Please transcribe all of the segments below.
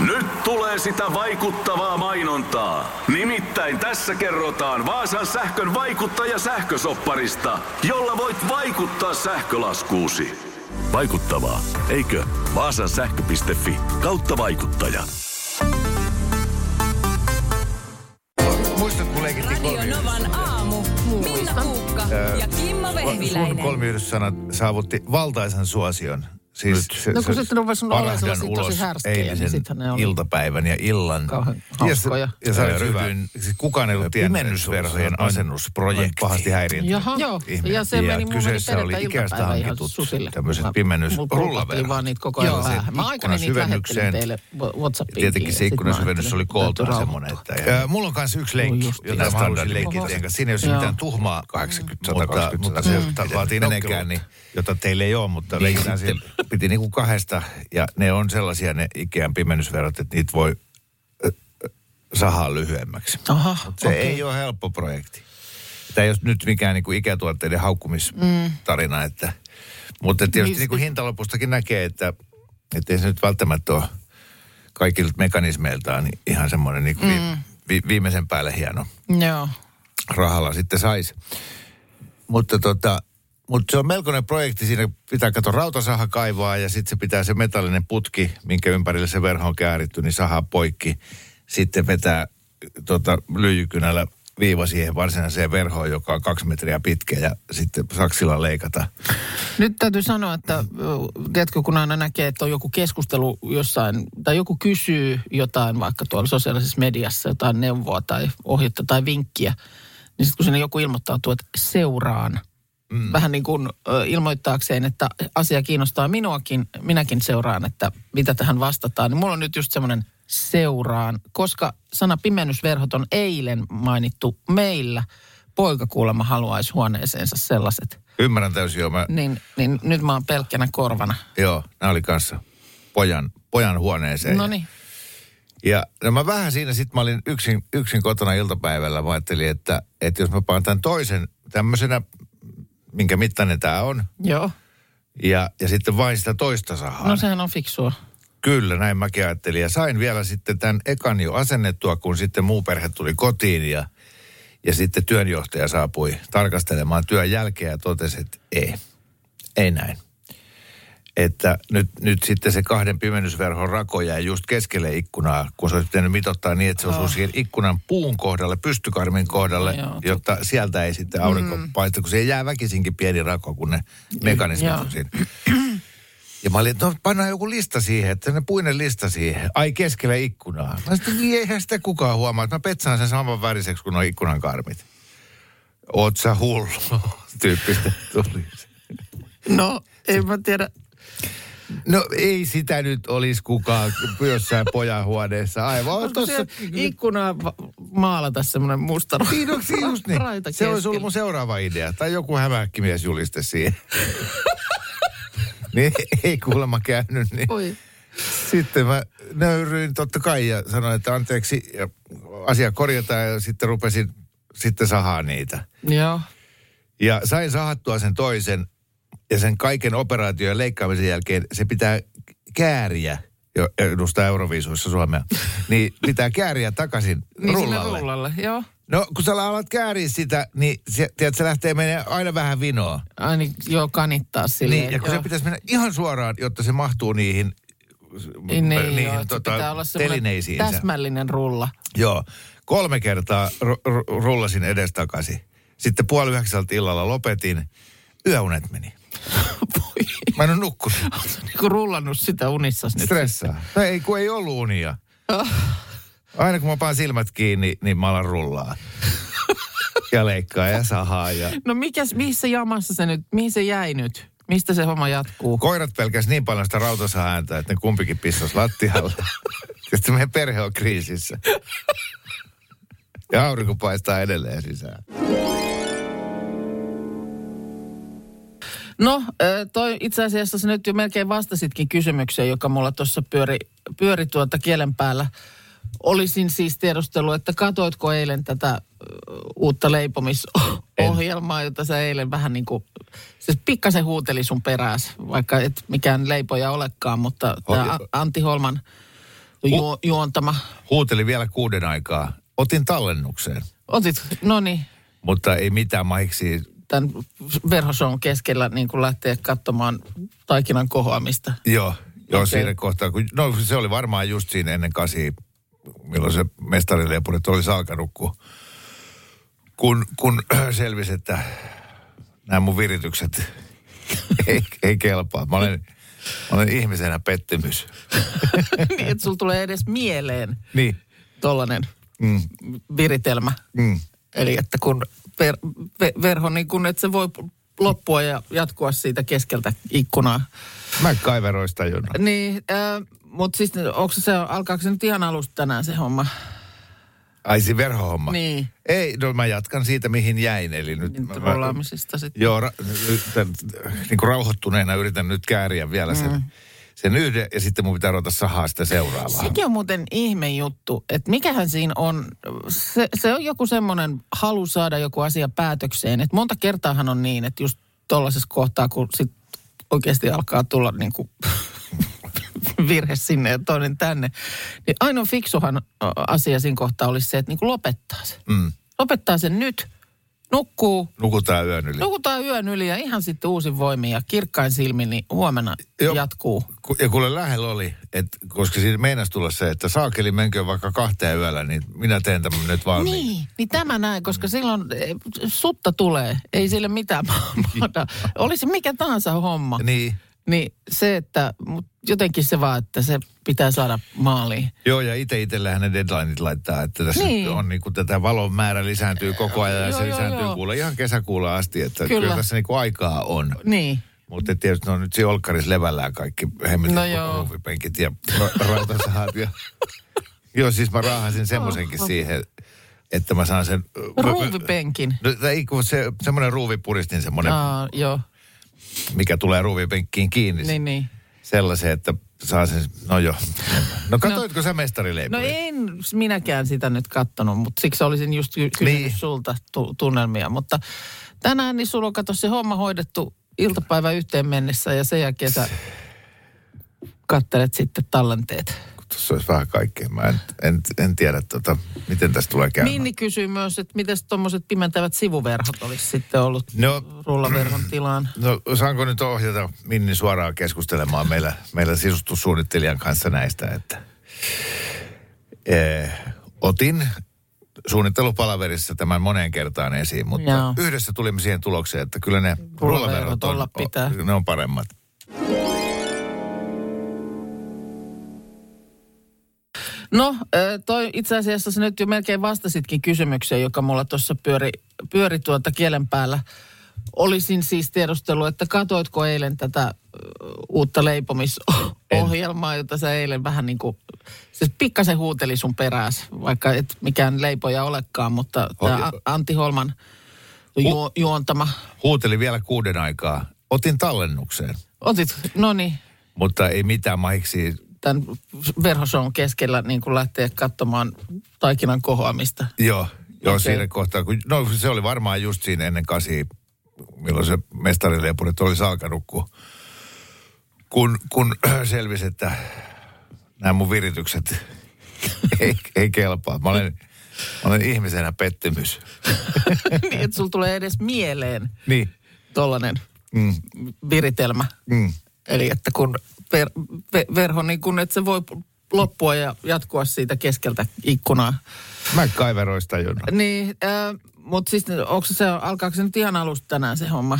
Nyt tulee sitä vaikuttavaa mainontaa. Nimittäin tässä kerrotaan Vaasan sähkön vaikuttaja sähkösopparista, jolla voit vaikuttaa sähkölaskuusi. Vaikuttavaa, eikö? Vaasan sähkö.fi kautta vaikuttaja. Muistatko, kun leikittiin Radio? Novan aamu. Minna Kuukka ja Kimmo Sun Vehviläinen. kolmiyhdyssanat saavutti valtaisan suosion. Siis se, No kun se sitten rupesi olla tosi härskejä, niin eilisen sittenhän ne oli iltapäivän ja illan. kauhean ja, hauskoja. ja sä Ja ryhdyin, siis kukaan ei ollut tiennyt pimennysverhojen on- asennusprojekti. on pahasti häiriintynyt. Jaha, Joo, Ihminen. ja se meni, meni kyseessä oli ihan hankitut tämmöiset pimennysrullaverhot. vaan niitä koko ajan Joo, se päähän. Mä aikani niitä lähettelin teille Whatsappiin. Tietenkin se ikkunasyvennys oli kooltaan semmoinen, että... Mulla on kanssa yksi leikki, just jota mä haluaisin leikkiä teidän kanssa. Siinä ei ole Joo. mitään tuhmaa 80, mutta, 120, mutta se 170. mm. vaatii niin, jota teille ei ole, mutta leikitään siellä. Piti niinku kahdesta, ja ne on sellaisia ne Ikean pimennysverot, että niitä voi sahaa lyhyemmäksi. Aha, Mut se okei. ei ole helppo projekti. Tämä ei ole nyt mikään niinku ikätuotteiden haukkumistarina, että, mutta tietysti Niin, niinku hintalopustakin näkee, että, että ei se nyt välttämättä ole kaikilta mekanismeiltaan niin ihan semmoinen niinku vi, vi, viimeisen päälle hieno Joo. rahalla sitten saisi. Mutta tota, mutta se on melkoinen projekti. Siinä pitää katsoa rautasaha kaivaa ja sitten se pitää se metallinen putki, minkä ympärille se verho on kääritty, niin sahaa poikki. Sitten vetää tota, lyijykynällä viiva siihen varsinaiseen verhoon, joka on kaksi metriä pitkä ja sitten saksilla leikata. Nyt täytyy sanoa, että tiedätkö, kun aina näkee, että on joku keskustelu jossain, tai joku kysyy jotain vaikka tuolla sosiaalisessa mediassa, jotain neuvoa tai ohjetta tai vinkkiä, niin sitten kun sinne joku ilmoittautuu, että seuraan, mm. vähän niin kuin ilmoittaakseen, että asia kiinnostaa minuakin, minäkin seuraan, että mitä tähän vastataan, niin mulla on nyt just semmoinen seuraan, koska sana pimennysverhot on eilen mainittu meillä. Poika kuulemma haluaisi huoneeseensa sellaiset. Ymmärrän täysin jo. Mä, Niin, niin nyt mä oon pelkkänä korvana. joo, nämä oli kanssa pojan, pojan huoneeseen. No niin. Ja no mä vähän siinä sitten mä olin yksin, yksin kotona iltapäivällä. Mä ajattelin, että, että jos mä paan tämän toisen tämmöisenä, minkä mittainen tämä on, Joo. ja, ja sitten vain sitä toista sahaa. No sehän on fiksua. Kyllä, näin mäkin ajattelin. Ja sain vielä sitten tämän ekan jo asennettua, kun sitten muu perhe tuli kotiin ja, ja sitten työnjohtaja saapui tarkastelemaan työn jälkeen ja totesi, että ei, ei näin. Että nyt, nyt sitten se kahden pimennysverhon rako jäi just keskelle ikkunaa, kun se olisi pitänyt mitottaa niin, että se osuu siihen ikkunan puun kohdalle, pystykarmin kohdalle, Oh. Joo, totta. jotta sieltä ei sitten aurinko mm. paista, kun se jää väkisinkin pieni rako, kun ne mekanismit Joo. on siinä. Ja mä olin, että no pannaan joku lista siihen, että ne puinen lista siihen. Ai keskelle ikkunaa. Mä sitten, niin eihän sitä kukaan huomaa, että mä petsaan sen saman väriseksi kuin nuo ikkunan karmit. Oot sä hullu, tyyppistä tuli. No, en mä tiedä. No ei sitä nyt olisi kukaan jossain pojan huoneessa. Aivan on ikkunaa va- maalata semmoinen musta ra- Niin, se just niin. raita Se olisi ollut mun seuraava idea. Tai joku hämähäkkimies juliste siihen. niin ei kuulemma käynyt. Niin. Oi. Sitten mä nöyryin totta kai ja sanoin, että anteeksi, ja asia korjataan ja sitten rupesin sitten sahaa niitä. Joo. Ja sain sahattua sen toisen ja sen kaiken operaation ja leikkaamisen jälkeen se pitää kääriä, jo edustaa Euroviisuissa Suomea, niin pitää kääriä takaisin Niin rullalle. rullalle, joo. No kun sä alat kääriä sitä, niin se, tiedät, se lähtee menemään aina vähän vinoa. Ai niin, joo, kanittaa silleen. Niin, ja kun joo. se pitäisi mennä ihan suoraan, jotta se mahtuu niihin, Niin, niin, niihin joo, se pitää olla semmoinen telineisiinsä. täsmällinen rulla. Joo, kolme kertaa ru- ru- rullasin edestakaisin. Sitten puoli yhdeksältä illalla lopetin. Yöunet meni. Voi. Mä en ole nukkunut. niin kuin rullannut sitä unissas nyt. Stressaa. No ei, kun ei ollut unia. Ah. Aina kun mä paan silmät kiinni, niin mä alan rullaa. ja leikkaa ja sahaa. Ja... No mikäs, missä jamassa se nyt, mihin se jäi nyt? Mistä se homma jatkuu? Koirat pelkäs niin paljon sitä rautasaa ääntä, että ne kumpikin pissas lattialle. Sitten meidän perhe on kriisissä. Ja aurinko paistaa edelleen sisään. No, toi itse asiassa sä nyt jo melkein vastasitkin kysymykseen, joka mulla tuossa pyöri, pyöri tuota kielen päällä. Olisin siis tiedustellut, että katoitko eilen tätä uutta leipomisohjelmaa, jota sä eilen vähän niin kuin, siis pikkasen huuteli sun perääs, vaikka et mikään leipoja olekaan, mutta tämä Antti Holman ju, juontama. Huuteli vielä kuuden aikaa. Otin tallennukseen, Otit, no niin, mutta ei mitään mahiksi. Tämän verhoson keskellä niin kuin lähteä katsomaan taikinan kohoamista. Joo, joo Okei. siinä kohtaa. Kun, no se oli varmaan just siinä ennen kasi, milloin se mestarileipurit olisi alkanut, kun, kun, kun selvisi, että nämä mun viritykset ei, ei kelpaa. Mä olen, mä olen ihmisenä pettymys. niin, että sulla tulee edes mieleen Niin. tollainen Mm, viritelmä. mm. Eli että kun ver, ver, verho, niin kun, että se voi loppua ja jatkua siitä keskeltä ikkunaa. Mä kaiveroista jona. Niin, äh, mutta siis onko se, alkaako se nyt ihan alusta tänään se homma? Ai se verhohomma? Niin. Ei, no mä jatkan siitä mihin jäin. Eli nyt Niin, mä, sitten. Joo, ra, nyt, niin kuin rauhoittuneena yritän nyt kääriä vielä sen, mm. Sen yhden ja sitten mun pitää ruveta sahaa sitä seuraavaa. Sekin on muuten ihme juttu, että mikähän siinä on, se, se on joku semmoinen halu saada joku asia päätökseen. Että monta kertaahan on niin, että just tollaisessa kohtaa, kun sit oikeasti alkaa tulla niin kuin virhe sinne ja toinen tänne, niin ainoa fiksuhan asia siinä kohtaa olisi se, että niin kuin lopettaa se. Mm. Lopettaa sen nyt, nukkuu, Nukutaan yön yli. nukutaan yön yli ja ihan sitten uusin voimin ja kirkkain silmin, niin huomenna Joo. jatkuu. Ku- Ja kuule lähellä oli, että koska siinä meinasi tulla se, että saakeli menkö vaikka kahteen yöllä, niin minä teen tämän nyt valmiin. Niin, niin tämä näin, koska silloin eh, sutta tulee, ei sille mitään mahda. Olisi mikä tahansa homma. Niin. Niin se, että mut jotenkin se vaan, että se pitää saada maaliin. Joo, ja itse itsellähän ne deadlineit laittaa, että tässä Niin. on niin kuin tätä valon määrä lisääntyy koko ajan ja Joo, se joo, lisääntyy joo. kuule ihan kesäkuulla asti, että Kyllä. kyllä, tässä niin kuin aikaa on. Niin. Mutta tietysti ne on nyt siinä olkkarissa levällään kaikki hemmetin No joo. ruuvipenkit ja ra- rautasahat. Ja... joo, siis mä raahasin semmoisenkin siihen, että mä saan sen... Ruuvipenkin. No, tai se, semmoinen ruuvipuristin, semmoinen, Aa, joo, mikä tulee ruuvipenkkiin kiinni. niin niin. Sellaisen, että saa sen, no joo. No katoitko sä No mestarileipurit? en minäkään sitä nyt kattonut, mutta siksi olisin just ky- kysynyt Niin. sulta tu- tunnelmia. Mutta tänään niin sulla on kato se homma hoidettu iltapäivä yhteen mennessä ja sen jälkeen sä kattelet sitten tallenteet. Tuossa olisi vähän kaikkea. Mä en, en, en tiedä, tota, miten tästä tulee käymään. Minni kysyy myös, että miten tuommoiset pimentävät sivuverhot olisi sitten ollut No, rullaverhon tilaan. no saanko nyt ohjata Minni suoraan keskustelemaan meillä, meillä sisustussuunnittelijan kanssa näistä, että eh, otin suunnittelupalaverissa tämän moneen kertaan esiin, mutta Joo. yhdessä tulimme siihen tulokseen, että kyllä ne Rullaverhot on, pitää. ne on paremmat. No, toi itse asiassa sä nyt jo melkein vastasitkin kysymykseen, joka mulla tuossa pyöri, pyöri tuota kielen päällä. Olisin siis tiedustellut, että katoitko eilen tätä uutta leipomisohjelmaa, jota sä eilen vähän niin kuin, siis pikkasen huuteli sun perääs, vaikka et mikään leipoja olekaan, mutta tämä. Antti Holman ju, juontama. Huuteli vielä kuuden aikaa. Otin tallennukseen, Otit, no niin, mutta ei mitään mahiksi. Tämän verhoson keskellä niin kuin lähteä katsomaan taikinan kohoamista. Joo, joo Okei. siinä kohtaa. Kun, no se oli varmaan just siinä ennen kasi, milloin se mestarileipurit olisi alkanut, kun, kun, kun selvisi, että nämä mun viritykset ei, ei kelpaa. Mä olen, mä olen ihmisenä pettymys. niin, että sulla tulee edes mieleen Niin. tollainen Mm, viritelmä. mm. Eli että kun ver, ver, verho, niin kun, että se voi loppua ja jatkua siitä keskeltä ikkunaa. Mä kaiveroista jona. Niin, äh, mutta siis onko se, alkaako se nyt ihan alusta tänään se homma?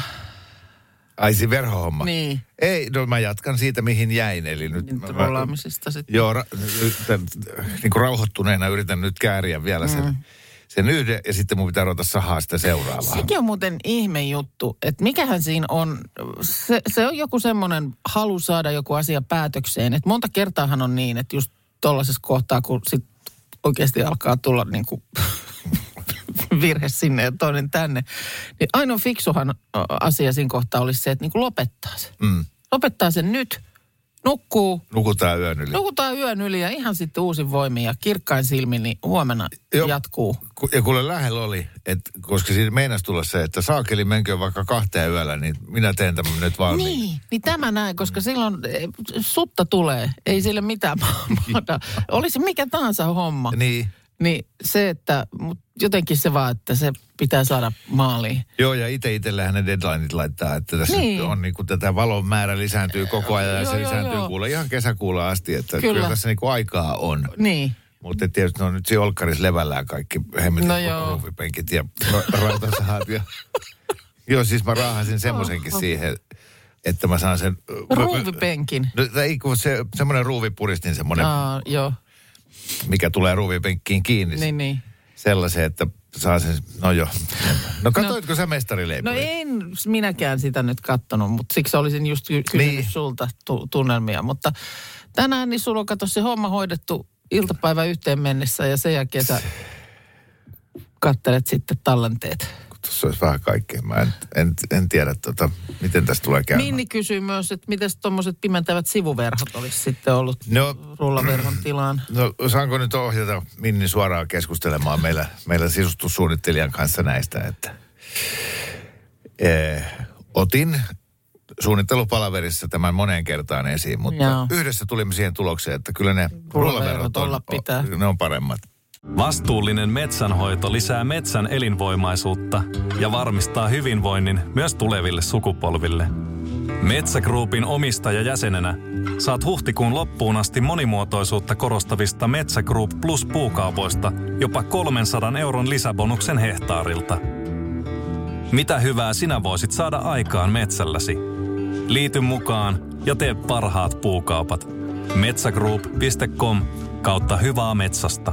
Ai se verhohomma? Niin. Ei, no mä jatkan siitä mihin jäin. Eli nyt Niin, mä, rollaamisesta sitten. Joo, ra, nyt niin kuin rauhoittuneena yritän nyt kääriä vielä sen, mm. Sen yhden ja sitten mun pitää ruveta sahaa sitä seuraavaa. Sekin on muuten ihme juttu, että mikähän siinä on, se, se on joku semmoinen halu saada joku asia päätökseen. Että monta kertaahan on niin, että just tollaisessa kohtaa, kun sit oikeasti alkaa tulla niin kuin virhe sinne ja toinen tänne, niin ainoa fiksuhan asia siinä kohtaa olisi se, että niin kuin lopettaa se. Mm. Lopettaa sen nyt, nukkuu, Nukutaan yön yli. nukutaan yön yli ja ihan sitten uusin voimin ja kirkkain silmin, niin huomenna Joo. jatkuu. Ku- Ja kuule lähellä oli, että koska siinä meinasi tulla se, että saakeli menkö vaikka kahteen yöllä, niin minä teen tämän nyt valmiin. Niin, niin tämä näin, koska silloin eh, sutta tulee, ei sille mitään mahda. Olisi mikä tahansa homma. Niin. Niin se, että mut jotenkin se vaan, että se pitää saada maaliin. Joo, ja itse itselleen ne deadlineit laittaa, että tässä Niin. on niin kuin tätä valon määrä lisääntyy koko ajan ja Joo, se joo, lisääntyy joo. kuule ihan kesäkuulla asti, että Kyllä. kyllä, tässä niin kuin aikaa on. Niin. Mutta tietysti ne on nyt siinä olkkarissa levällään kaikki hemmetin No ruuvipenkit ja ra- rautasahat. Ja... joo, siis mä raahasin semmoisenkin siihen, että mä saan sen... Ruuvipenkin. No, ei, kun se, semmoinen ruuvipuristin, semmoinen, Aa, joo, mikä tulee ruuvipenkkiin kiinni. niin niin. Sellaisen, että saa sen, no joo. No katoitko sä No mestarileipurin? en minäkään sitä nyt kattonut, mutta siksi olisin just ky- kysynyt Niin. sulta tu- tunnelmia. Mutta tänään niin sulla on kato se homma hoidettu iltapäivä yhteen mennessä ja sen jälkeen sä kattelet sitten tallenteet. Tuossa olisi vähän kaikkea. Mä en, en, en tiedä, tota, miten tästä tulee käymään. Minni kysyy myös, että miten tuommoiset pimentävät sivuverhot olisi sitten ollut No, rullaverhon tilaan. no saanko nyt ohjata Minni suoraan keskustelemaan meillä, meillä sisustussuunnittelijan kanssa näistä, että eh, otin suunnittelupalaverissa tämän moneen kertaan esiin, mutta Joo. yhdessä tulimme siihen tulokseen, että kyllä ne Rullaverhot on, pitää. ne on paremmat. Vastuullinen metsänhoito lisää metsän elinvoimaisuutta ja varmistaa hyvinvoinnin myös tuleville sukupolville. Metsägruupin omistajajäsenenä saat huhtikuun loppuun asti monimuotoisuutta korostavista Metsä Group Plus puukaupoista jopa 300 euron lisäbonuksen hehtaarilta. Mitä hyvää sinä voisit saada aikaan metsälläsi? Liity mukaan ja tee parhaat puukaupat. Metsägroup.com kautta hyvää metsästä.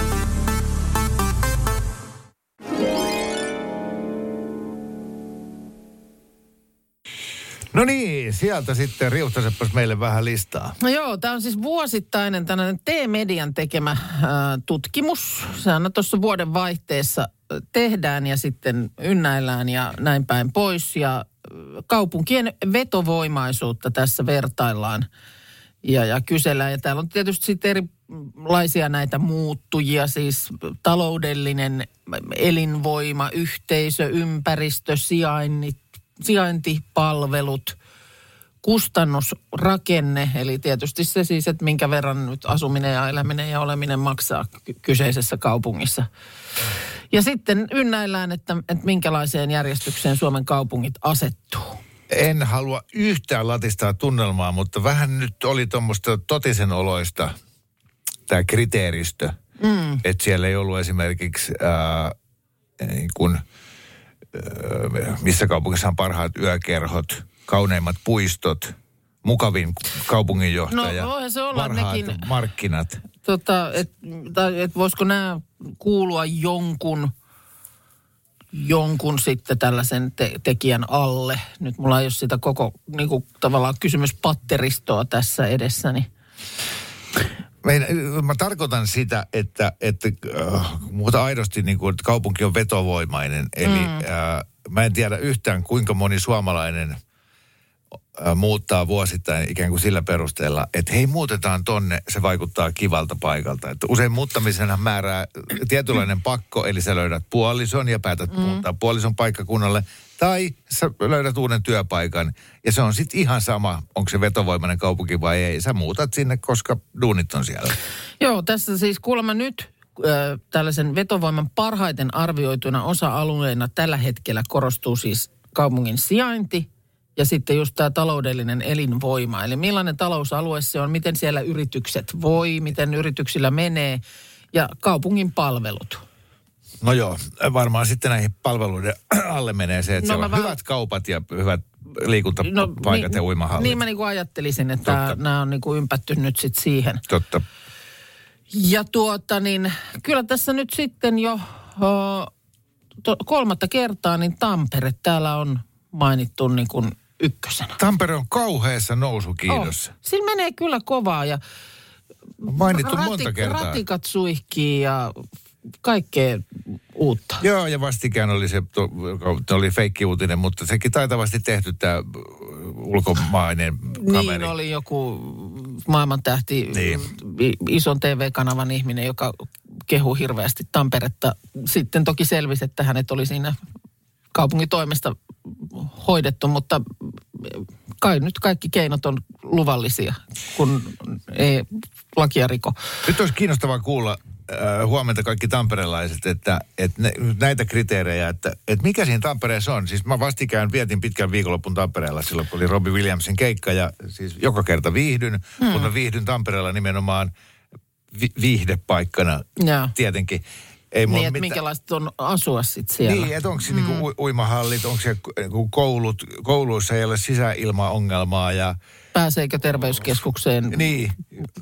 No niin, sieltä sitten riuhtasepas meille vähän listaa. No joo, tämä on siis vuosittainen tällainen T-median tekemä ää, tutkimus. Se aina tuossa vuoden vaihteessa ö, tehdään ja sitten ynnäillään ja näin päin pois. Ja ö, kaupunkien vetovoimaisuutta tässä vertaillaan ja, ja kysellään. Ja täällä on tietysti sitten erilaisia näitä muuttujia, siis taloudellinen elinvoima, yhteisö, ympäristö, sijainnit, sijaintipalvelut, kustannusrakenne, eli tietysti se siis, että minkä verran nyt asuminen ja eläminen ja oleminen maksaa ky- kyseisessä kaupungissa. Ja sitten ynnäillään, että, että minkälaiseen järjestykseen Suomen kaupungit asettuu. En halua yhtään latistaa tunnelmaa, mutta vähän nyt oli tuommoista totisen oloista tämä kriteeristö. Mm. Että siellä ei ollut esimerkiksi, ää, niin kun, ää, missä kaupungissa on parhaat yökerhot, kauneimmat puistot, mukavin kaupunginjohtaja, No, voihan se olla, parhaat nekin- markkinat. Tota, et, tai et voisiko nämä kuulua jonkun, jonkun sitten tällaisen te- tekijän alle. Nyt mulla ei ole sitä koko niin kuin, tavallaan kysymyspatteristoa tässä edessäni. Mä, mä tarkoitan sitä, että, että äh, mutta aidosti niin kuin, että kaupunki on vetovoimainen. Eli mm. äh, mä en tiedä yhtään, kuinka moni suomalainen muuttaa vuosittain ikään kuin sillä perusteella, että hei muutetaan tonne, se vaikuttaa kivalta paikalta. Että usein muuttamisenhan määrää tietynlainen pakko, eli sä löydät puolison ja päätät mm. muuttaa puolison paikkakunnalle. Tai sä löydät uuden työpaikan ja se on sitten ihan sama, onko se vetovoimainen kaupunki vai ei. Sä muutat sinne, koska duunit on siellä. Joo, tässä siis kuulemma nyt ö, tällaisen vetovoiman parhaiten arvioituna osa-alueena tällä hetkellä korostuu siis kaupungin sijainti ja sitten just tämä taloudellinen elinvoima. Eli millainen talousalue se on, miten siellä yritykset voi, miten yrityksillä menee ja kaupungin palvelut. No joo, varmaan sitten näihin palveluiden alle menee se, että No no, siellä on vähän- hyvät kaupat ja hyvät liikuntapaikat ja uimahallit. Niin mä niin kuin ajattelisin, että Totta. nämä on niin kuin ympätty nyt sitten siihen. Totta. Ja tuota niin, kyllä tässä nyt sitten jo o, to, kolmatta kertaa niin Tampere täällä on mainittu niin kuin ykkösenä. Tampere on kauheassa nousukiidossa. Oh, sillä menee kyllä kovaa ja mainittu monta kertaa. ratikat suihkii ja kaikkea uutta. Joo, ja vastikään oli se, to, to oli feikki-uutinen, mutta sekin taitavasti tehty tämä ulkomainen kaveri. Niin oli joku maailmantähti, Niin. ison TV-kanavan ihminen, joka kehu hirveästi Tamperetta. Sitten toki selvisi, että hänet oli siinä kaupungin toimesta hoidettu, mutta kai nyt kaikki keinot on luvallisia, kun ei lakia riko. Nyt olisi kiinnostavaa kuulla äh, huomenta kaikki tamperelaiset, että, että ne, näitä kriteerejä, että, että mikä siinä Tampereessa on. Siis mä vastikään vietin pitkän viikonlopun Tampereella silloin, kun oli Robbie Williamsin keikka ja siis joka kerta viihdyn, hmm. mutta viihdyn Tampereella nimenomaan vi- viihdepaikkana Joo. tietenkin. Ei Niin, että mitään- minkälaista on asua sitten siellä. Niin, että onko se mm. niinku uimahallit, onko se niinku koulut, kouluissa ei ole sisäilmaongelmaa ja Pääseekö terveyskeskukseen, niin,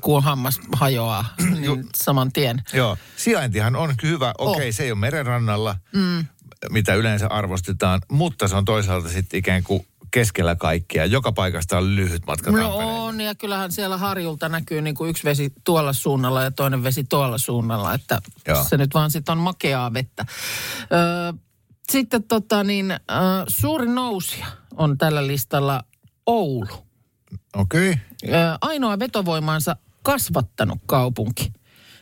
kun hammas hajoaa niin saman tien? joo. Sijaintihan on hyvä, okei, okay, Oh. se ei ole merenrannalla, mm. mitä yleensä arvostetaan, mutta se on toisaalta sitten ikään kuin keskellä kaikkia. Joka paikasta on lyhyt matka No on, ja kyllähän siellä harjulta näkyy niin kuin yksi vesi tuolla suunnalla ja toinen vesi tuolla suunnalla, että Joo. se nyt vaan sitten on makeaa vettä. Ö, sitten tota niin, ö, suuri nousija on tällä listalla Oulu. Okei. Okay. Ainoa vetovoimaansa kasvattanut kaupunki.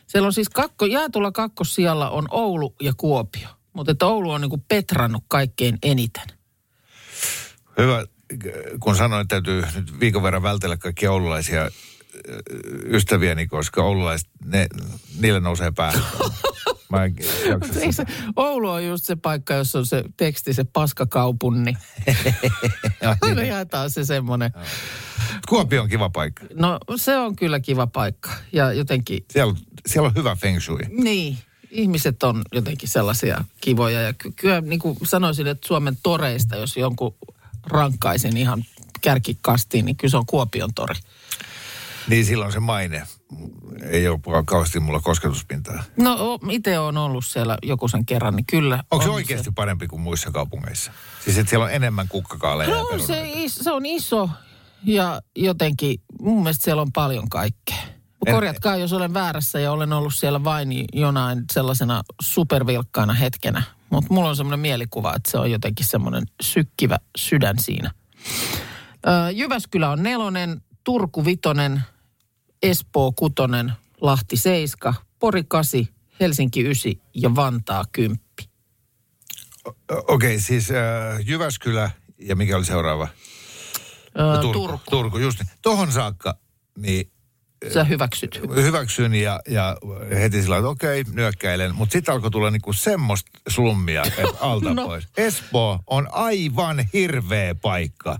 Siellä on siis kakko, jaetulla kakkosijalla on Oulu ja Kuopio. Mutta että Oulu on niin kuin petrannut kaikkein eniten. Hyvä, kun sanoin, että täytyy nyt viikon verran vältellä kaikkia oululaisia ö, ystäviäni, koska oululaiset, ne, niille nousee päähän. Mä en se. Oulu on just se paikka, jossa on se teksti, se paskakaupunni. Ai Aina niin. jaetaan se semmoinen. Kuopio on kiva paikka. No se on kyllä kiva paikka. Ja jotenkin, Siellä, siellä on hyvä feng shui. niin, ihmiset on jotenkin sellaisia kivoja. Ja ky- kyllä niin kuin sanoisin, että Suomen toreista, jos jonkun rankkaisin ihan kärkikastiin, niin kyllä se on Kuopion tori. Niin silloin se maine. Ei ole kauheasti mulla kosketuspintaa. No itse on ollut siellä joku sen kerran, niin kyllä. Onko se on oikeasti parempi kuin muissa kaupungeissa? Siis että siellä on enemmän kukkakaaleja ja No se, se on iso ja jotenkin mun mielestä siellä on paljon kaikkea. Korjatkaa, jos olen väärässä ja olen ollut siellä vain jonain sellaisena supervilkkaana hetkenä. Mutta mulla on semmoinen mielikuva, että se on jotenkin semmoinen sykkivä sydän siinä. Ö, Jyväskylä on nelonen, Turku vitonen, Espoo kutonen, Lahti seiska, Pori kasi, Helsinki ysi ja Vantaa kymppi. Okei, okay, siis äh, Jyväskylä ja mikä oli seuraava? Ö, Turku. Turku. Turku, just niin. Tohon saakka, niin Sä hyväksyt. hyväksyn ja, ja heti sillä että okei, nyökkäilen. Mutta sitten alkoi tulla niinku semmoista slummia, että alta No. pois. Espoo on aivan hirveä paikka.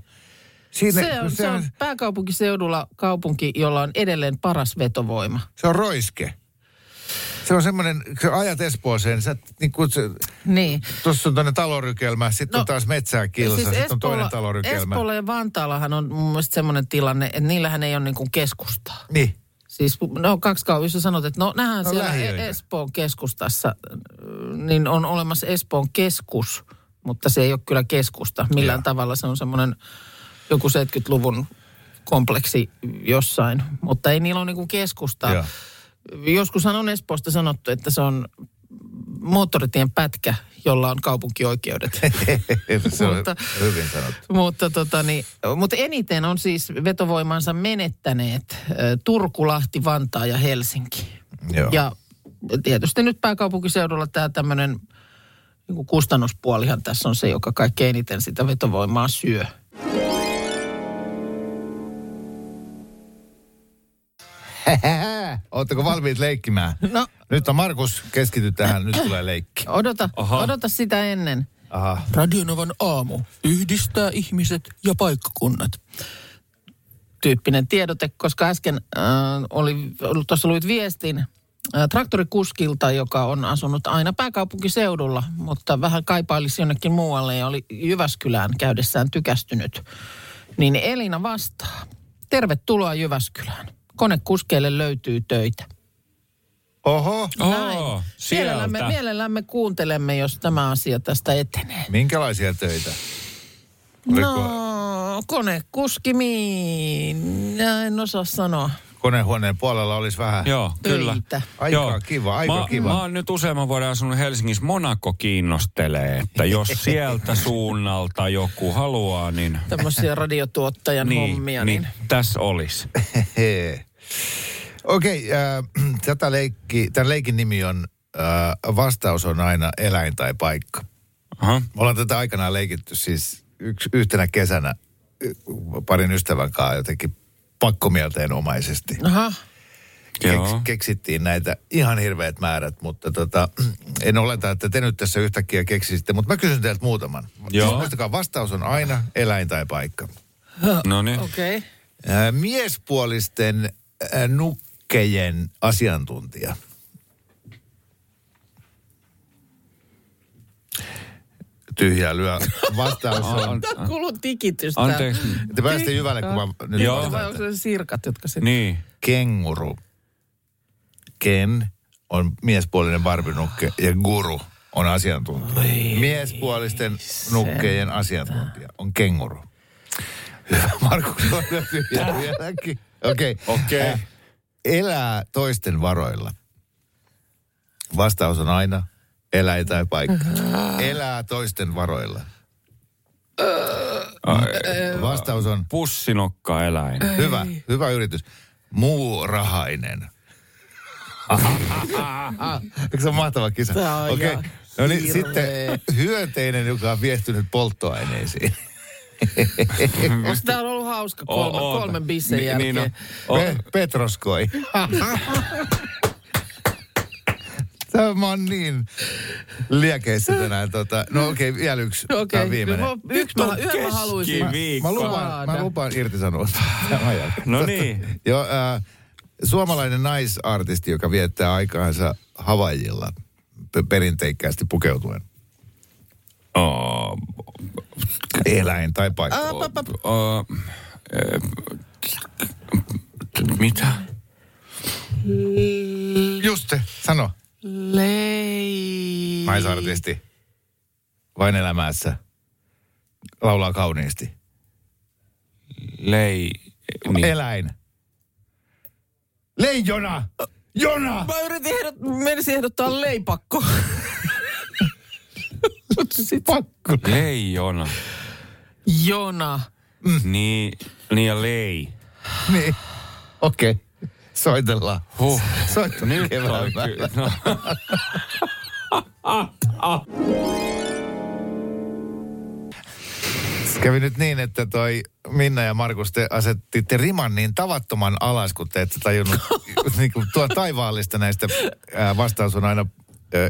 Siinä, Se on, se on pääkaupunkiseudulla kaupunki, jolla on edelleen paras vetovoima. se on roiske. Se on semmoinen, kun ajat Espooseen, sä, niin kuin se, Niin. tuossa on toinen talorykelmä, sitten No, on taas metsää kilsa, siis sitten on toinen talorykelmä. Espoolla ja Vantaallahan on mun mielestä semmoinen tilanne, että niillähän ei ole niin kuin keskustaa. Niin, Siis no kaksi kaupungissa sanot, että no nähdään No, siellä lähiöitä. Espoon keskustassa, niin on olemassa Espoon keskus, mutta se ei ole kyllä keskusta. Millään Joo. tavalla se on semmoinen joku 70-luvun kompleksi jossain, mutta ei niillä ole niin kuin keskustaa. Joo. Joskushan on Espoosta sanottu, että se on moottoritien pätkä, jolla on kaupunkioikeudet. Se on Mutta- hyvin sanottu. mutta, tota, niin, mutta eniten on siis vetovoimansa menettäneet Turku, Lahti, Vantaa ja Helsinki. Joo. Ja tietysti nyt pääkaupunkiseudulla tämä tämmöinen niin kustannuspuolihan tässä on se, joka kaikkein eniten sitä vetovoimaa syö. Oletteko valmiit leikkimään? No, Nyt on Markus, keskity tähän, nyt tulee leikki. odota, odota sitä ennen. Aha. Radionovan aamu yhdistää ihmiset ja paikkakunnat. Tyyppinen tiedote, koska äsken äh, oli, tuossa luit viestin äh, traktorikuskilta, joka on asunut aina pääkaupunkiseudulla, mutta vähän kaipailisi jonnekin muualle ja oli Jyväskylään käydessään tykästynyt. Niin Elina vastaa. Tervetuloa Jyväskylään. Konekuskeille löytyy töitä. Oho, Näin. Mielellämme, sieltä. mielellämme kuuntelemme, jos tämä asia tästä etenee. minkälaisia töitä? Oliko No, konekuskimiin. En osaa sanoa. konehuoneen puolella olisi vähän... Joo, kyllä. Töitä. Aika Joo. kiva, aika mä, kiva. Mä oon nyt useamman vuoden asunut Helsingissä. Monaco kiinnostelee, että jos sieltä suunnalta joku haluaa, niin, Tämmöisiä radiotuottajan niin, hommia. niin, Niin. tässä olisi. Okei, äh, tätä leikki, tämän leikin nimi on, äh, vastaus on aina eläin tai paikka. Aha. Me ollaan tätä aikanaan leikitty siis yksi, yhtenä kesänä parin ystävän kanssa jotenkin pakkomielteenomaisesti. Aha. Keks, keksittiin näitä ihan hirveät määrät, mutta tota, en oleta, että te nyt tässä yhtäkkiä keksisitte, mutta mä kysyn teiltä muutaman. Joo. Muistakaa, vastaus on aina eläin tai paikka. No niin. okei. Okay. Ää, miespuolisten nukkejen asiantuntija. Tyhjää lyö. Vastaus on... Tämä kuuluu tikitystä. Anteeksi. Te pääsitte jyvälle, kun mä nyt Joo. Vai onko se sirkat, jotka sitten... Niin. Kenguru. Ken on miespuolinen barbinukke ja guru on asiantuntija. Miespuolisten nukkejen asiantuntija on kenguru. Hyvä, Markus on tyhjää vieläkin. Okei. Okei. Äh, Elää toisten varoilla. Vastaus on aina eläin tai paikka. Elää toisten varoilla. Vastaus on Pussinokka eläin. hyvä, hyvä yritys. Muurahainen. Eikö se ole mahtava kisa? Okei. ihan No niin, sitten hyönteinen, joka on viehtynyt polttoaineisiin. Onko tämä ollut hauska kolme, oota. kolmen bissen Ni- jälkeen? niin on. Pe- Petroskoi. Tämä mä oon niin liekeissä tänään. Tota. No okei, okay, vielä yksi. Tämä Okei, on viimeinen. no, yksi mä, yhden mä haluaisin. Mä lupaan, mä lupaan irtisanoa. No niin. Joo, äh, suomalainen naisartisti, joka viettää aikaansa Havaijilla pe- perinteikkäästi pukeutuen. Oh, Eläin tai paikka. Pa, pa, pa. oh, eh, mitä? Just se, sano. Lei... Naisartisti. Vain elämässä. Laulaa kauniisti. Lei... Niin. Niin. Eläin. Leijona! Jona! Mä yritin ehdot, menisin ehdottaa leipakko. Mut sit Pakko. Leijona. Jona. Niin, niin ja lei. Niin. Okei. Okay. Soitellaan. Huh. Soitellaan Nyt kyllä. päällä. No. Kävi nyt niin, että toi Minna ja Markus, te asettitte riman niin tavattoman alas, kun te ette tajunnut niin kuin tuo taivaallista näistä ää, vastaus on aina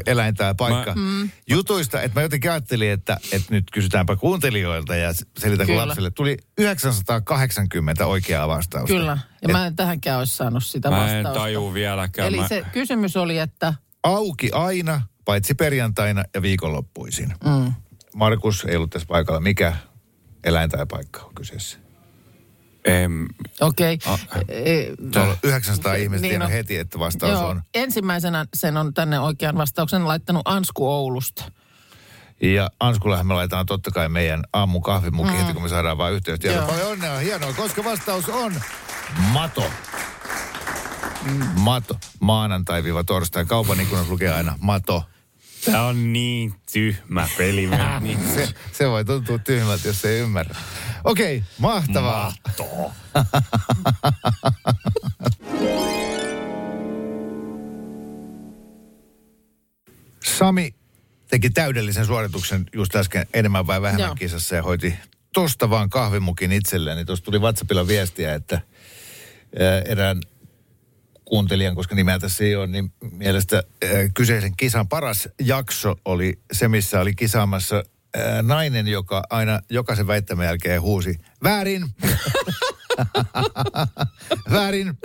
eläin tai paikka. Mä- mm. Jutuista, että mä jotenkin ajattelin, että, että nyt kysytäänpä kuuntelijoilta ja selitän Kyllä. lapsille. Tuli 980 oikeaa vastausta. Kyllä. Ja mä en tähänkään olisi saanut sitä Mä en vastausta. taju vieläkään. Eli Mä- se kysymys oli, että... Auki aina, paitsi perjantaina ja viikonloppuisin. Mm. Markus ei ollut tässä paikalla. Mikä eläin tai paikka on kyseessä? Em, Okei. Okay. Se on 900 ihmistä Niin niin on. heti, että vastaus Joo, on. ensimmäisenä sen on tänne oikean vastauksen laittanut Ansku Oulusta. Ja Anskullahan me laitetaan totta kai meidän aamukahvimuki mm. heti, kun me saadaan vain yhteystiedot. Joo. Paljon onnea, hienoa, koska vastaus on mato. Mato. Maanantai-torstai. Kaupan ikkunassa lukee aina mato. Tämä on niin tyhmä peli. Mä- niin. Se, se voi tuntua tyhmältä, jos ei ymmärrä. Okei, mahtavaa. Mahtoo. Sami teki täydellisen suorituksen just äsken enemmän vai vähemmän Joo. kisassa ja hoiti tosta vaan kahvimukin itselleen. Niin tuossa tuli WhatsAppilla viestiä, että ää, erään kuuntelijan, koska nimeä tässä ei ole, niin mielestä ää, kyseisen kisan paras jakso oli se, missä oli kisaamassa nainen, joka aina jokaisen väittämän jälkeen huusi, väärin! väärin!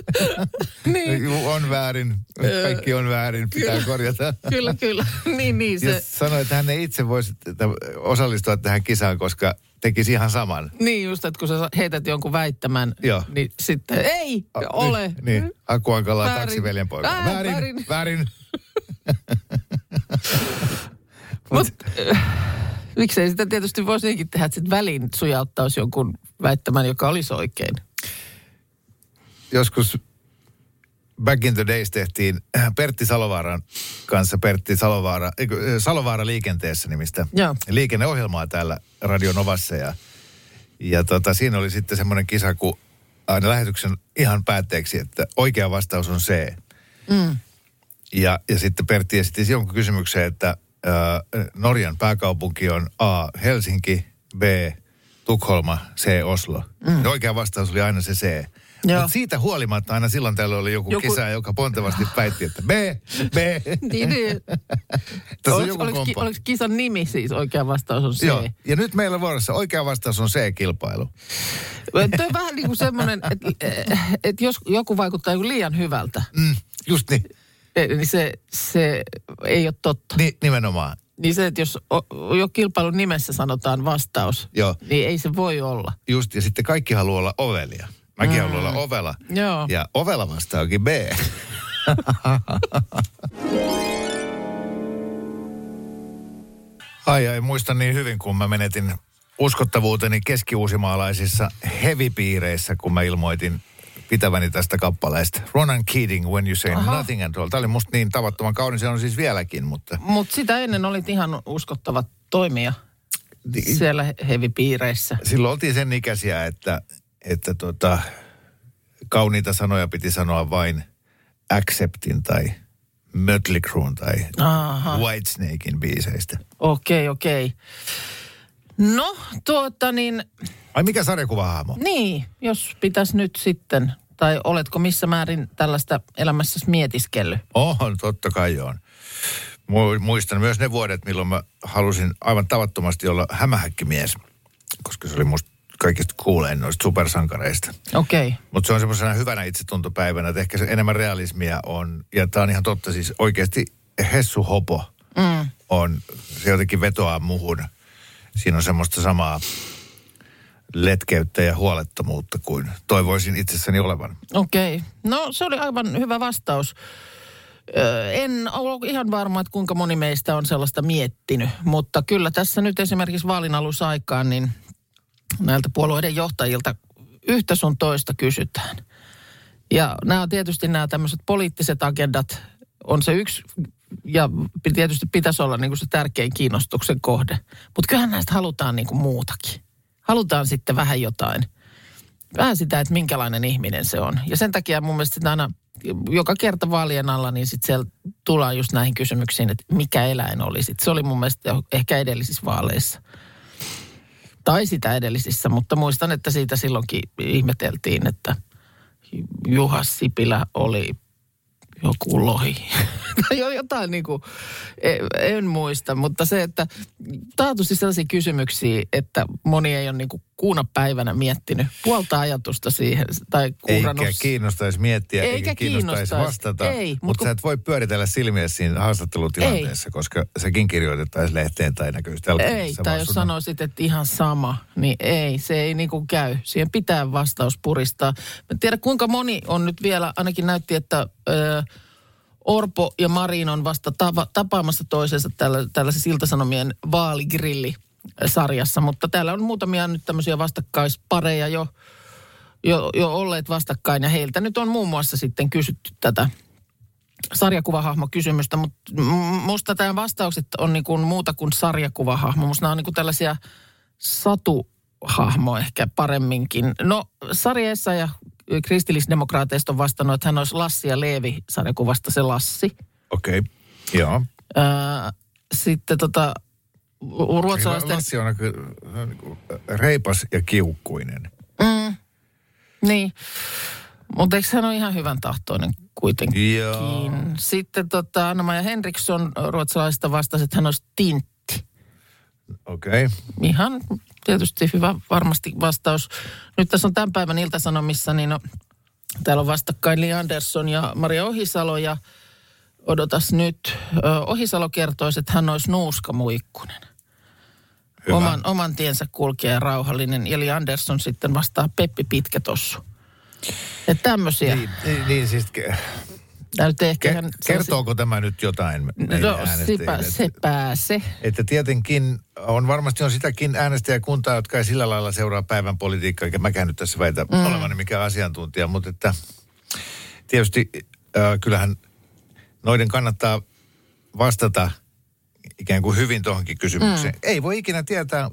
Niin. On väärin. Kaikki on väärin, pitää korjata. Kyllä, kyllä. niin, niin. Ja Se, sanoi, että hän ei itse voisi osallistua tähän kisaan, koska tekisi ihan saman. niin just, että kun sä heität jonkun väittämän, Joo. niin sitten ei ole. Niin, niin. Akuankala Väärin. taksiveljen poika. Ää, Väärin, väärin. väärin. Mut, äh, miksei sitä tietysti voisi niinkin tehdä, että väliin sujauttaisi jonkun väittämän, joka olisi oikein. Joskus Back in the Days tehtiin Pertti Salovaaran kanssa Pertti Salovaara, eikö, Salovaara liikenteessä nimistä Joo. liikenneohjelmaa täällä Radio Novassa ja, ja tota, siinä oli sitten semmoinen kisa, kun aina lähetyksen ihan päätteeksi, että oikea vastaus on C. Mm. Ja, ja sitten Pertti esitti jonkun kysymyksen, että Norjan pääkaupunki on A. Helsinki, B. Tukholma, C. Oslo. Mm. Oikea vastaus oli aina se C. Mutta siitä huolimatta aina silloin täällä oli joku, Joku- kisa, joka pontevasti väitti, että B, B. Niin, niin. Tässä Oliko, oliko, ki- oliko kisan nimi siis oikea vastaus on C? Joo. Ja nyt meillä vuorossa oikea vastaus on C-kilpailu. Tuo on vähän niin kuin semmoinen, että, että jos joku vaikuttaa joku liian hyvältä, Mm, just niin. Niin se, se ei ole totta. Ni, nimenomaan. Niin se, että jos o- jo kilpailun nimessä sanotaan vastaus, Joo. niin ei se voi olla. Just, ja sitten kaikki haluaa olla ovelia. Mäkin mm. haluan olla ovela. Joo. Ja ovela vastaakin B. ai ai, muistan niin hyvin, kun mä menetin uskottavuuteni keskiuusimaalaisissa hevipiireissä, kun mä ilmoitin pitäväni tästä kappaleesta. Ronan Keating, When You Say Aha. Nothing at All. Tämä oli musta niin tavattoman kaunis, se on siis vieläkin, mutta... Mutta sitä ennen olit ihan uskottava toimija Niin. siellä he- hevipiireissä. silloin oltiin sen ikäisiä, että, että tota, kauniita sanoja piti sanoa vain Acceptin tai Mötley tai Aha. Whitesnakein biiseistä. Okei, okei. No, tuota niin, Ai mikä sarjakuvahahmo? niin, jos pitäisi nyt sitten, tai oletko missä määrin tällaista elämässäsi mietiskellyt? On, totta kai on. Mu- Muistan myös ne vuodet, milloin mä halusin aivan tavattomasti olla hämähäkkimies, koska se oli musta kaikista kuulein noista supersankareista. Okei. Mutta se on semmoisena hyvänä itsetuntopäivänä, että ehkä se enemmän realismia on, ja tämä on ihan totta, siis oikeasti Hessu Hopo Mm. on, se jotenkin vetoaa muhun. Siinä on semmoista samaa letkeyttä ja huolettomuutta kuin toivoisin itsessäni olevan. Okei. No se oli aivan hyvä vastaus. Öö, en ole ihan varma, että kuinka moni meistä on sellaista miettinyt, mutta kyllä tässä nyt esimerkiksi vaalin alusaikaan, niin näiltä puolueiden johtajilta yhtä sun toista kysytään. Ja nämä on tietysti nämä tämmöiset poliittiset agendat on se yksi, ja tietysti pitäisi olla niin kuin se tärkein kiinnostuksen kohde. Mutta kyllähän näistä halutaan niin kuin muutakin. Halutaan sitten vähän jotain vähän sitä, että minkälainen ihminen se on. Ja sen takia mun mielestä aina joka kerta vaalien alla, niin sitten siellä tullaan just näihin kysymyksiin, että mikä eläin oli sit. Se oli mun mielestä ehkä edellisissä vaaleissa. Tai sitä edellisissä, mutta muistan, että siitä silloinkin ihmeteltiin, että Juha Sipilä oli joku lohi. tai jo- jotain niin kuin, en muista, mutta se, että taatusti sellaisia kysymyksiä, että moni ei ole niin kuin kuuna päivänä miettinyt puolta ajatusta siihen, tai kuurannut. Eikä kiinnostaisi miettiä, eikä, Eikä kiinnostaisi kiinnostaisi. vastata. Ei, mut mutta kun- sä et voi pyöritellä silmiä siinä haastattelutilanteessa, koska sekin kirjoitettaisiin lehteen tai näköisesti Ei, tai jos sun sanoisit, että ihan sama, niin ei, se ei niin kuin käy. Siihen pitää vastaus puristaa. Mä en tiedä, kuinka moni on nyt vielä, ainakin näytti, että ö, Orpo ja Marin on vasta tava, tapaamassa toisensa tällä, tällaisessa Iltasanomien vaaligrilli-sarjassa, mutta täällä on muutamia nyt tämmöisiä vastakkaispareja jo, jo, jo olleet vastakkain, ja heiltä nyt on muun muassa sitten kysytty tätä sarjakuvahahmo kysymystä, mutta musta tämä vastaukset on niin kuin muuta kuin sarjakuvahahmo. Musta nämä on niin kuin tällaisia satuhahmo ehkä paremminkin. No Sari Essa ja kristillisdemokraateista on vastannut, että hän olisi Lassi ja Leevi sarjakuvasta se Lassi. Okei, okay. joo. Öö, sitten tota, ruotsalaisten... Lassi on aika niin reipas ja kiukkuinen. Mm, niin, mutta eikö hän ole ihan hyvän tahtoinen kuitenkin? Joo. Sitten tota, Anna-Maja Henriksson ruotsalaisista vastasi, että hän olisi tintti. Okei. Okay. Ihan tietysti hyvä varmasti vastaus. Nyt tässä on tämän päivän iltasanomissa, niin no, täällä on vastakkain Li Andersson ja Maria Ohisalo ja odotas nyt. Ohisalo kertoisi, että hän olisi nuuska muikkunen. Hyvä. Oman, oman tiensä kulkija ja rauhallinen. Ja Li Andersson sitten vastaa Peppi Pitkätossu. Että tämmöisiä. Niin, niin, niin siis Tää nyt ehkä ke- ihan kertooko tämä nyt jotain No sepä, sepä se. Että tietenkin on varmasti on sitäkin äänestäjäkuntaa, jotka ei sillä lailla seuraa päivän politiikkaa, eikä mäkään nyt tässä väitä mm. olevani mikään asiantuntija, mutta että tietysti äh, kyllähän noiden kannattaa vastata ikään kuin hyvin tuohonkin kysymykseen. Mm. Ei voi ikinä tietää.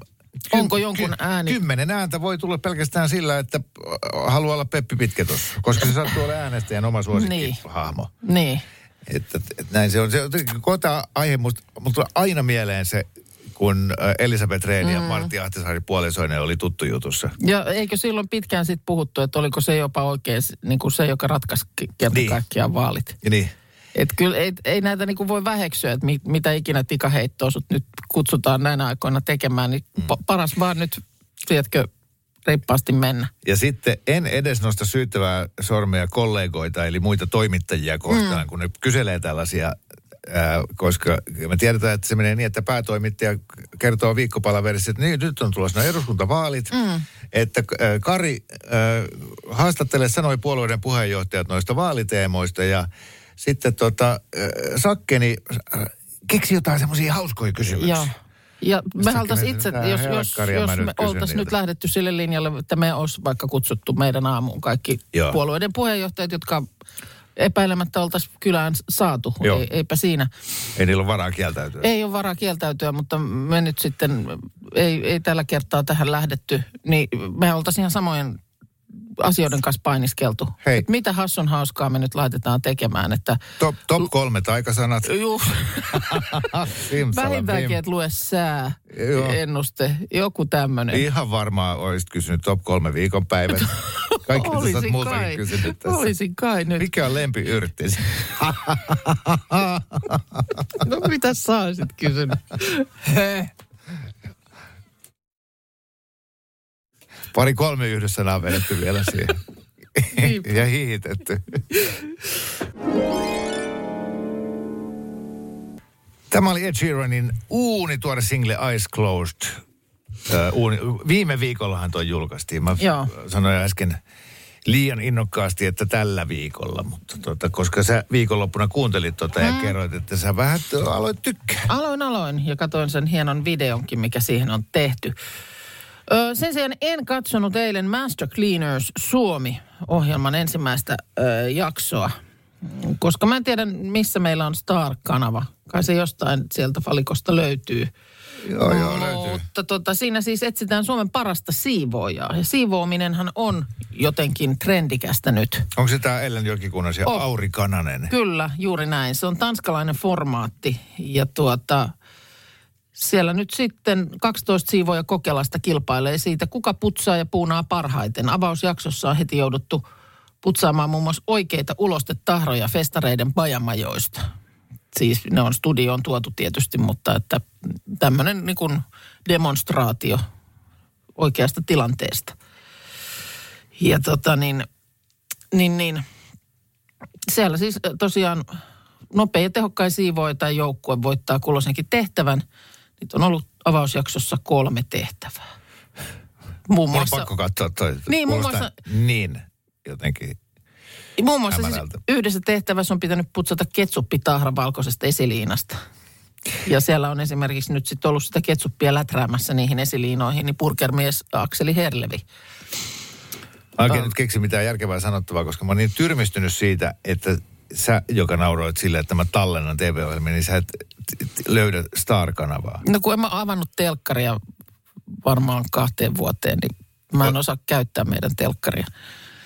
Onko jonkun ääni- Kymmenen ääntä voi tulla pelkästään sillä, että äh, haluaa olla Peppi Pitkätos, koska se sattuu olla äänestäjän oma suosikkihahmo. Niin. Että, että näin se on. Se kota aihe, musta tulee aina mieleen se, kun äh, Elisabeth Rehn ja Martti Ahtisaari puolisoinen oli tuttu jutussa. Ja eikö silloin pitkään sitten puhuttu, että oliko se jopa oikein niin kuin se, joka ratkaisi ke- kerta Niin. kaikkiaan vaalit? Ja niin. Et kyllä ei, ei näitä niin kuin voi väheksyä, että mit, mitä ikinä tikaheittoa sut nyt kutsutaan näinä aikoina tekemään, niin mm. paras vaan nyt, tiedätkö, reippaasti mennä. Ja sitten en edes nosta syyttävää sormea kollegoita, eli muita toimittajia kohtaan, mm. kun ne kyselee tällaisia, ää, koska me tiedetään, että se menee niin, että päätoimittaja kertoo viikkopalaverissa, että niin, nyt on tulossa nämä eduskuntavaalit, mm. että ää, Kari ää, haastattelee, sanoi puolueiden puheenjohtajat noista vaaliteemoista ja sitten tota, Sakkeni ää, keksi jotain semmoisia hauskoja kysymyksiä. Joo. Ja me oltaisiin itse, jos, jos, jos me oltaisiin nyt lähdetty sille linjalle, että me olisi vaikka kutsuttu meidän aamuun kaikki. Joo. puolueiden puheenjohtajat, jotka epäilemättä oltaisiin kylään saatu. Joo. Ei, eipä siinä. Ei niillä ole varaa kieltäytyä. Ei ole varaa kieltäytyä, mutta me nyt sitten ei, ei tällä kertaa tähän lähdetty. Niin me oltaisiin ihan samojen asioiden kanssa painiskeltu. Hei. Et mitä hassun hauskaa me nyt laitetaan tekemään, että Top, top kolme taikasanat. juu, vähintäänkin, että lue sää, Joo. ennuste, joku tämmöinen. Ihan varmaan olisit kysynyt top kolme viikonpäivät. Kaikki mitä sä multakin kysynyt tässä. Olisin kai nyt. Mikä on lempiyrttisi? No mitä sä olisit kysynyt? Pari kolme yhdessä sanaa vedetty vielä siihen. Ja hiihitetty. Tämä oli Ed Sheeranin uuni tuore single Eyes Closed. Ö, uuni, viime viikollahan toi julkaistiin. Mä Joo. sanoin äsken liian innokkaasti, että tällä viikolla. Mutta tota, koska sä viikonloppuna kuuntelit tota ja kerroit, että sä vähän aloit tykkää. Aloin, aloin ja katsoin sen hienon videonkin, mikä siihen on tehty. Ö, sen sijaan en katsonut eilen Master Cleaners Suomi-ohjelman ensimmäistä ö, jaksoa, koska mä en tiedä, missä meillä on Star-kanava. Kai se jostain sieltä valikosta löytyy. Joo, joo, löytyy. Mutta tota, siinä siis etsitään Suomen parasta siivoojaa. Ja siivoominenhan on jotenkin trendikästä nyt. Onko se tää Ellen Jokikunnas ja On. Auri Kananen? Kyllä, juuri näin. Se on tanskalainen formaatti ja tuota, siellä nyt sitten 12 siivoja Kokelasta kilpailee siitä, kuka putsaa ja puunaa parhaiten. Avausjaksossa on heti jouduttu putsaamaan muun muassa oikeita ulostetahroja festareiden bajamajoista. Siis ne on studioon tuotu tietysti, mutta että tämmöinen niin demonstraatio oikeasta tilanteesta. Ja tota niin, niin, niin siellä siis äh, tosiaan nopea ja tehokkain siivoja tai joukkue voittaa kulloisenkin tehtävän. Niitä on ollut avausjaksossa kolme tehtävää. Muun Mulla on muassa, pakko katsoa toi. Niin, muun Kuulostaa niin jotenkin. muun muassa siis yhdessä tehtävässä on pitänyt putsata ketsuppitahra valkoisesta esiliinasta. Ja siellä on esimerkiksi nyt sitten ollut sitä ketsuppia läträämässä niihin esiliinoihin, niin purkermies Akseli Herlevi. Mä oikein nyt keksi mitään järkevää sanottavaa, koska mä oon niin tyrmistynyt siitä, että sä, joka nauroit sille, että mä tallennan TV-ohjelmia, niin sä et löydä Star-kanavaa. No kun en mä avannut telkkaria varmaan kahteen vuoteen, niin mä en osaa käyttää meidän telkkaria.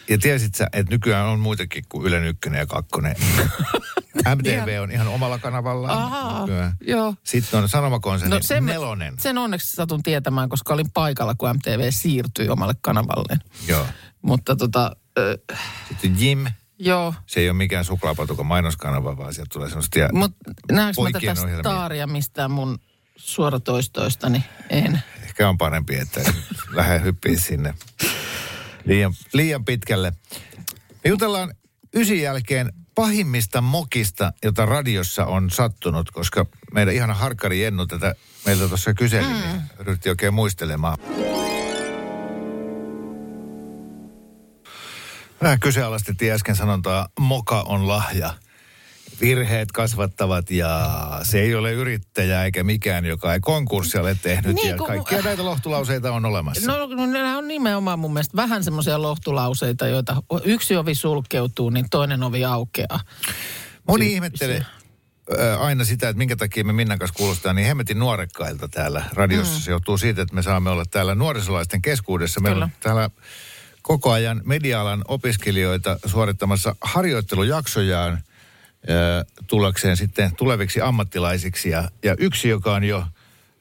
Ja tiesit sä, että nykyään on muitakin kuin Ylen ykkönen ja kakkonen. MTV on ihan omalla kanavallaan. Nykyään. joo. Sitten on Sanomakonserni no, sen, nelonen. Sen onneksi satun tietämään, koska olin paikalla, kun MTV siirtyi omalle kanavalleen. Joo. Mutta tota, äh, Sitten Jim. Joo. Se ei ole mikään suklaapatukan mainoskanava, vaan sieltä tulee semmoista... Mutta näenkö mä tätä ohjelmia. staaria mistään mun suoratoistoista, niin en. Ehkä on parempi, että lähde hyppiä sinne liian, liian pitkälle. Me jutellaan ysin jälkeen pahimmista mokista, jota radiossa on sattunut, koska meidän ihana harkkari Jennu tätä meiltä tuossa kyseli, mm. niin ryhti oikein muistelemaan. Vähän kyseenalaistettiin äsken sanontaa, moka on lahja. Virheet kasvattavat ja se ei ole yrittäjä eikä mikään, joka ei konkurssia ole tehnyt. Niin, ja kun- kaikkia näitä lohtulauseita on olemassa. No, no nämä on nimenomaan mun mielestä vähän semmoisia lohtulauseita, joita yksi ovi sulkeutuu, niin toinen ovi aukeaa. Moni Si- ihmettelee aina sitä, että minkä takia me Minnan kanssa kuulostaa niin hemmetin nuorekkailta täällä radiossa. Mm. Se johtuu siitä, että me saamme olla täällä nuorisolaisten keskuudessa. Meillä on täällä koko ajan media-alan opiskelijoita suorittamassa harjoittelujaksojaan tullakseen sitten tuleviksi ammattilaisiksi. Ja, ja yksi, joka on jo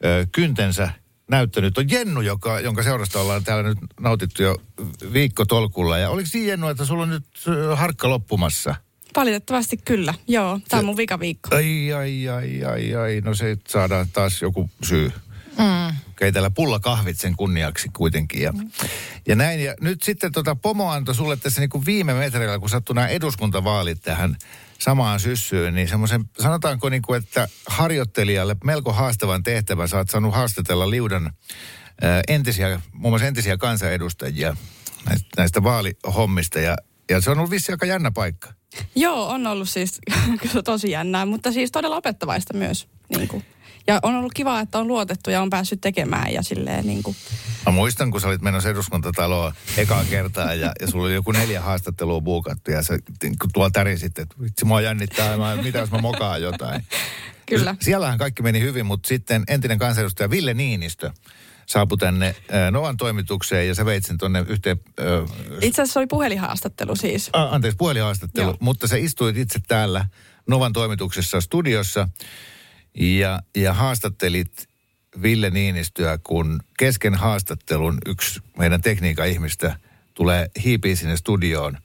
ö, kyntensä näyttänyt, on Jennu, joka, jonka seurasta ollaan täällä nyt nautittu jo viikko tolkulla. Ja oliko siinä Jennu, että sulla on nyt harkka loppumassa? Valitettavasti kyllä, joo. Tämä on mun vikaviikko. Ai, ai, ai, ai, ai. No se saadaan taas joku syy. Mm. Keitellä pullakahvit sen kunniaksi kuitenkin. Ja, ja näin. Ja nyt sitten tota Pomo antoi sulle tässä niin kuin viime metreillä, kun sattui nämä eduskuntavaalit tähän samaan syssyyn, niin semmoisen, sanotaanko niin kuin, että harjoittelijalle melko haastavan tehtävän. Sä oot saanut haastatella liudan ää, entisiä, muun muassa entisiä kansanedustajia näistä, näistä vaalihommista. Ja, ja se on ollut vissi aika jännä paikka. Joo, on ollut siis kyllä tosi jännää, mutta siis todella opettavaista myös. Niin kuin. Ja on ollut kiva, että on luotettu ja on päässyt tekemään ja silleen niin kuin. Mä muistan, kun sä olit menossa eduskuntataloon ekaa kertaa ja, ja sulla oli joku neljä haastattelua buukattu ja sä niin kun tuolla tärisit, että vitsi mua jännittää, mä, mitä jos mä mokaan jotain. Kyllä. Siellähän kaikki meni hyvin, mutta sitten entinen kansanedustaja Ville Niinistö saapui tänne Novan toimitukseen ja sä veit sen tonne yhteen, äh, Itse asiassa se oli puhelinhaastattelu siis. a, anteeksi, puhelinhaastattelu, Joo. mutta sä istuit itse täällä Novan toimituksessa studiossa ja, ja haastattelit Ville Niinistöä, kun kesken haastattelun yksi meidän tekniikan ihmistä tulee hiipii sinne studioon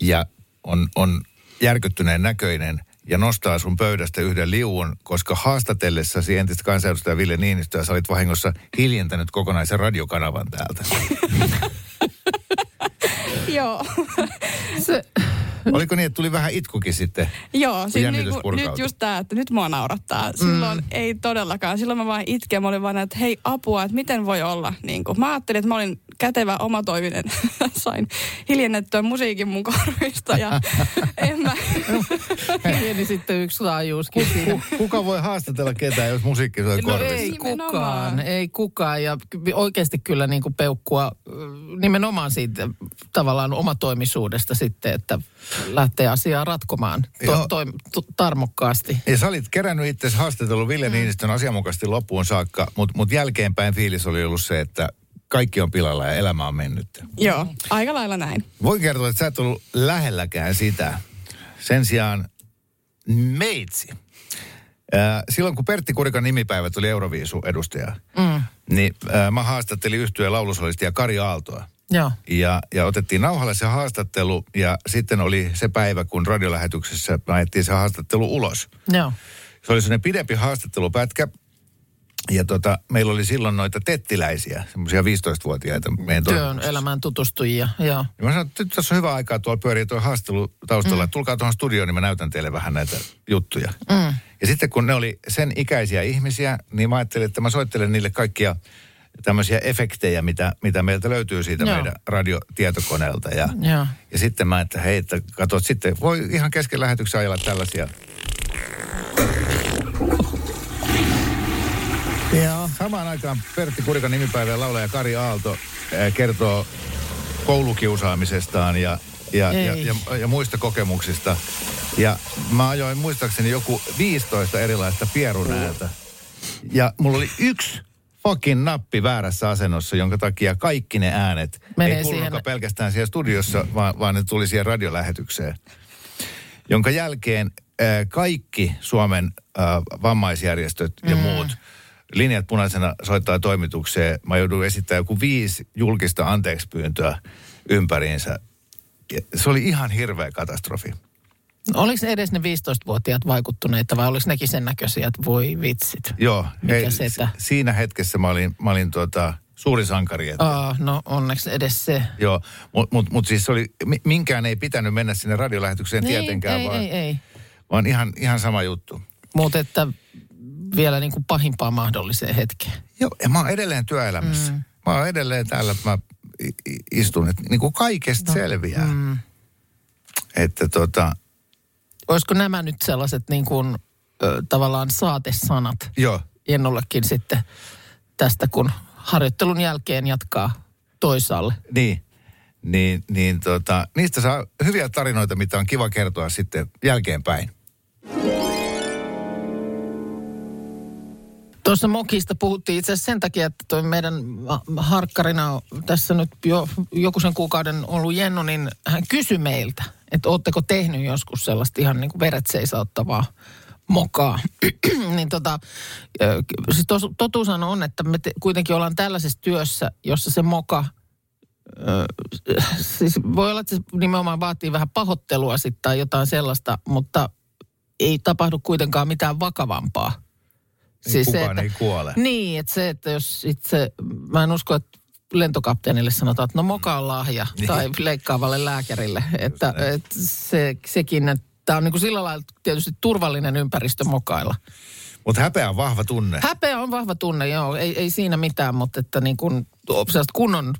ja on, on järkyttyneen näköinen ja nostaa sun pöydästä yhden liuun, koska haastatellessasi entistä kansanedustaja Ville Niinistöä sä olit vahingossa hiljentänyt kokonaisen radiokanavan täältä. Joo. Se, Oliko niin, että tuli vähän itkukin sitten? Joo, siis niinku, nyt just tämä, että nyt mua naurattaa. Silloin mm. ei todellakaan. Silloin mä vaan itken. Mä olin vaan, että hei apua, että miten voi olla. Niin kuin. Mä ajattelin, että mä olin kätevä omatoiminen. Sain hiljennettyä musiikin mun korvista ja en mä... pieni sitten yksi laajuuskin siinä. Ku- Kuka voi haastatella ketään, jos musiikki soi No korvissa? ei kukaan, ei kukaan. Ja oikeasti kyllä niin kuin peukkua nimenomaan siitä tavallaan omatoimisuudesta sitten, että lähtee asiaa ratkomaan to, to, to, tarmokkaasti. Ja sä olit kerännyt itse haastatellut Ville mm. Niinistön asianmukaisesti loppuun saakka, mutta mut jälkeenpäin fiilis oli ollut se, että kaikki on pilalla ja elämä on mennyt. Joo, aika lailla näin. Voin kertoa, että sä et ollut lähelläkään sitä. Sen sijaan meitsi. Äh, silloin kun Pertti Kurikan nimipäivät oli Euroviisu-edustaja, mm. niin äh, mä haastattelin yhtyeen laulusolistia Kari Aaltoa. Joo. Ja, ja otettiin nauhalle se haastattelu ja sitten oli se päivä, kun radiolähetyksessä ajettiin se haastattelu ulos. Joo. Se oli sellainen pidempi haastattelupätkä. Ja tota, meillä oli silloin noita tettiläisiä, semmoisia 15-vuotiaita meidän Työn elämään tutustujia. Joo. Ja mä sanoin, että nyt tässä on hyvä aikaa, tuolla pyörii tuo haastelu taustalla. Mm. Tulkaa tuohon studioon, niin mä näytän teille vähän näitä juttuja. Mm. Ja sitten kun ne oli sen ikäisiä ihmisiä, niin mä ajattelin, että mä soittelen niille kaikkia tämmöisiä efektejä, mitä, mitä meiltä löytyy siitä Joo. meidän radiotietokoneelta. Ja, Joo. ja sitten mä, että hei, että katsot, sitten voi ihan kesken lähetyksen ajella tällaisia. Ja samaan aikaan Pertti Kurikan nimipäivä ja laulaja Kari Aalto äh, kertoo koulukiusaamisestaan ja, ja, ja, ja, ja muista kokemuksista. Ja mä ajoin muistaakseni joku 15 erilaista pierunäältä. Ja mulla oli yksi fucking nappi väärässä asennossa, jonka takia kaikki ne äänet Menee ei kuulunutkaan siihen. pelkästään siellä studiossa, vaan, vaan ne tuli siihen radiolähetykseen. Jonka jälkeen äh, kaikki Suomen äh, vammaisjärjestöt ja Mm. muut linjat punaisena soittaa toimitukseen. Mä joudun esittämään joku viisi julkista anteekspyyntöä ympäriinsä. Ja Se oli ihan hirveä katastrofi. Oliko edes ne 15-vuotiaat vaikuttuneita vai oliko nekin sen näköisiä, että voi vitsit? Joo, Mikä setä? si- siinä hetkessä mä olin, mä olin tuota, suuri sankari. Että, Aa, no onneksi edes se. Joo, mutta mut, mut siis se oli, mi- minkään ei pitänyt mennä sinne radiolähetykseen tietenkään, ei, vaan, ei, ei. vaan ihan, ihan sama juttu. Mutta että vielä niin kuin pahimpaan mahdolliseen hetkeen. Joo, ja mä oon edelleen työelämässä. Mm. Mä oon edelleen täällä, mä istun, että niin kuin kaikesta no. selviää. Mm. Että tota, Olisiko nämä nyt sellaiset niin kuin, ö, tavallaan saatesanat joo, Jennollekin sitten tästä, kun harjoittelun jälkeen jatkaa toisaalle? niin. Niin, niin tota, niistä saa hyviä tarinoita, mitä on kiva kertoa sitten jälkeenpäin. Tuossa Mokista puhuttiin itse asiassa sen takia, että toi meidän ha- harkkarina on tässä nyt jo joku sen kuukauden ollut Jenno, niin hän kysyi meiltä, että ootteko tehnyt joskus sellaista ihan niin kuin veret seisauttavaa mokaa. niin tota, siis tos, on, että me te, kuitenkin ollaan tällaisessa työssä, jossa se moka, ö, siis voi olla, että se nimenomaan vaatii vähän pahoittelua sitten tai jotain sellaista, mutta ei tapahdu kuitenkaan mitään vakavampaa. Siis kukaan ei kuole. Niin, että se, että jos itse, mä en usko, että lentokapteenille sanotaan, että no moka on lahja Niin. tai leikkaavalle lääkärille. Että, että se, sekin, että tämä on niin kuin sillä lailla tietysti turvallinen ympäristö mokailla. Mutta häpeä on vahva tunne. Häpeä on vahva tunne, joo, ei, ei siinä mitään, mutta että niin sellaista kunnon,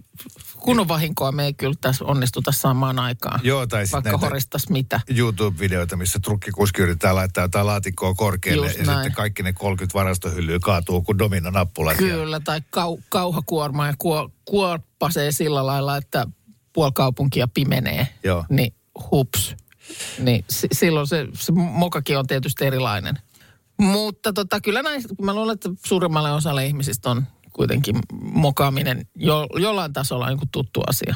kunnon vahinkoa me ei kyllä tässä onnistuta saamaan aikaan. Joo, tai Vaikka näitä- horistas mitä. YouTube-videoita, missä trukkikuski yrittää laittaa jotain laatikkoa korkealle Just ja näin. sitten kaikki ne 30 varastohyllyä kaatuu kuin dominonappulat. ja- Kyllä, tai kau, kauhakuorma ja kuo, kuorpasee sillä lailla, että puoli kaupunkia pimenee. Joo. Niin hups. Niin si, silloin se, se mokakin on tietysti erilainen. Mutta tota, kyllä näistä, mä luulen, että suurimmalle osalle ihmisistä on kuitenkin mokaaminen jo, jollain tasolla joku tuttu asia.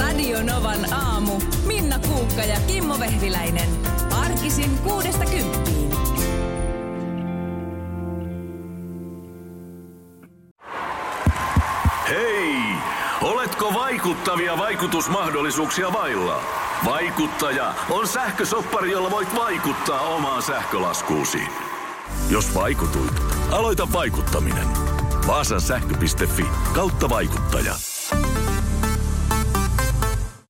Radio Novan aamu. Minna Kuukka ja Kimmo Vehviläinen. Arkisin kuudesta kymppiin. Hei! Oletko vaikuttavia vaikutusmahdollisuuksia vailla? Vaikuttaja on sähkösoppari, jolla voit vaikuttaa omaan sähkölaskuusi. Jos vaikutuit, aloita vaikuttaminen. Vaasan sähkö.fi kautta vaikuttaja.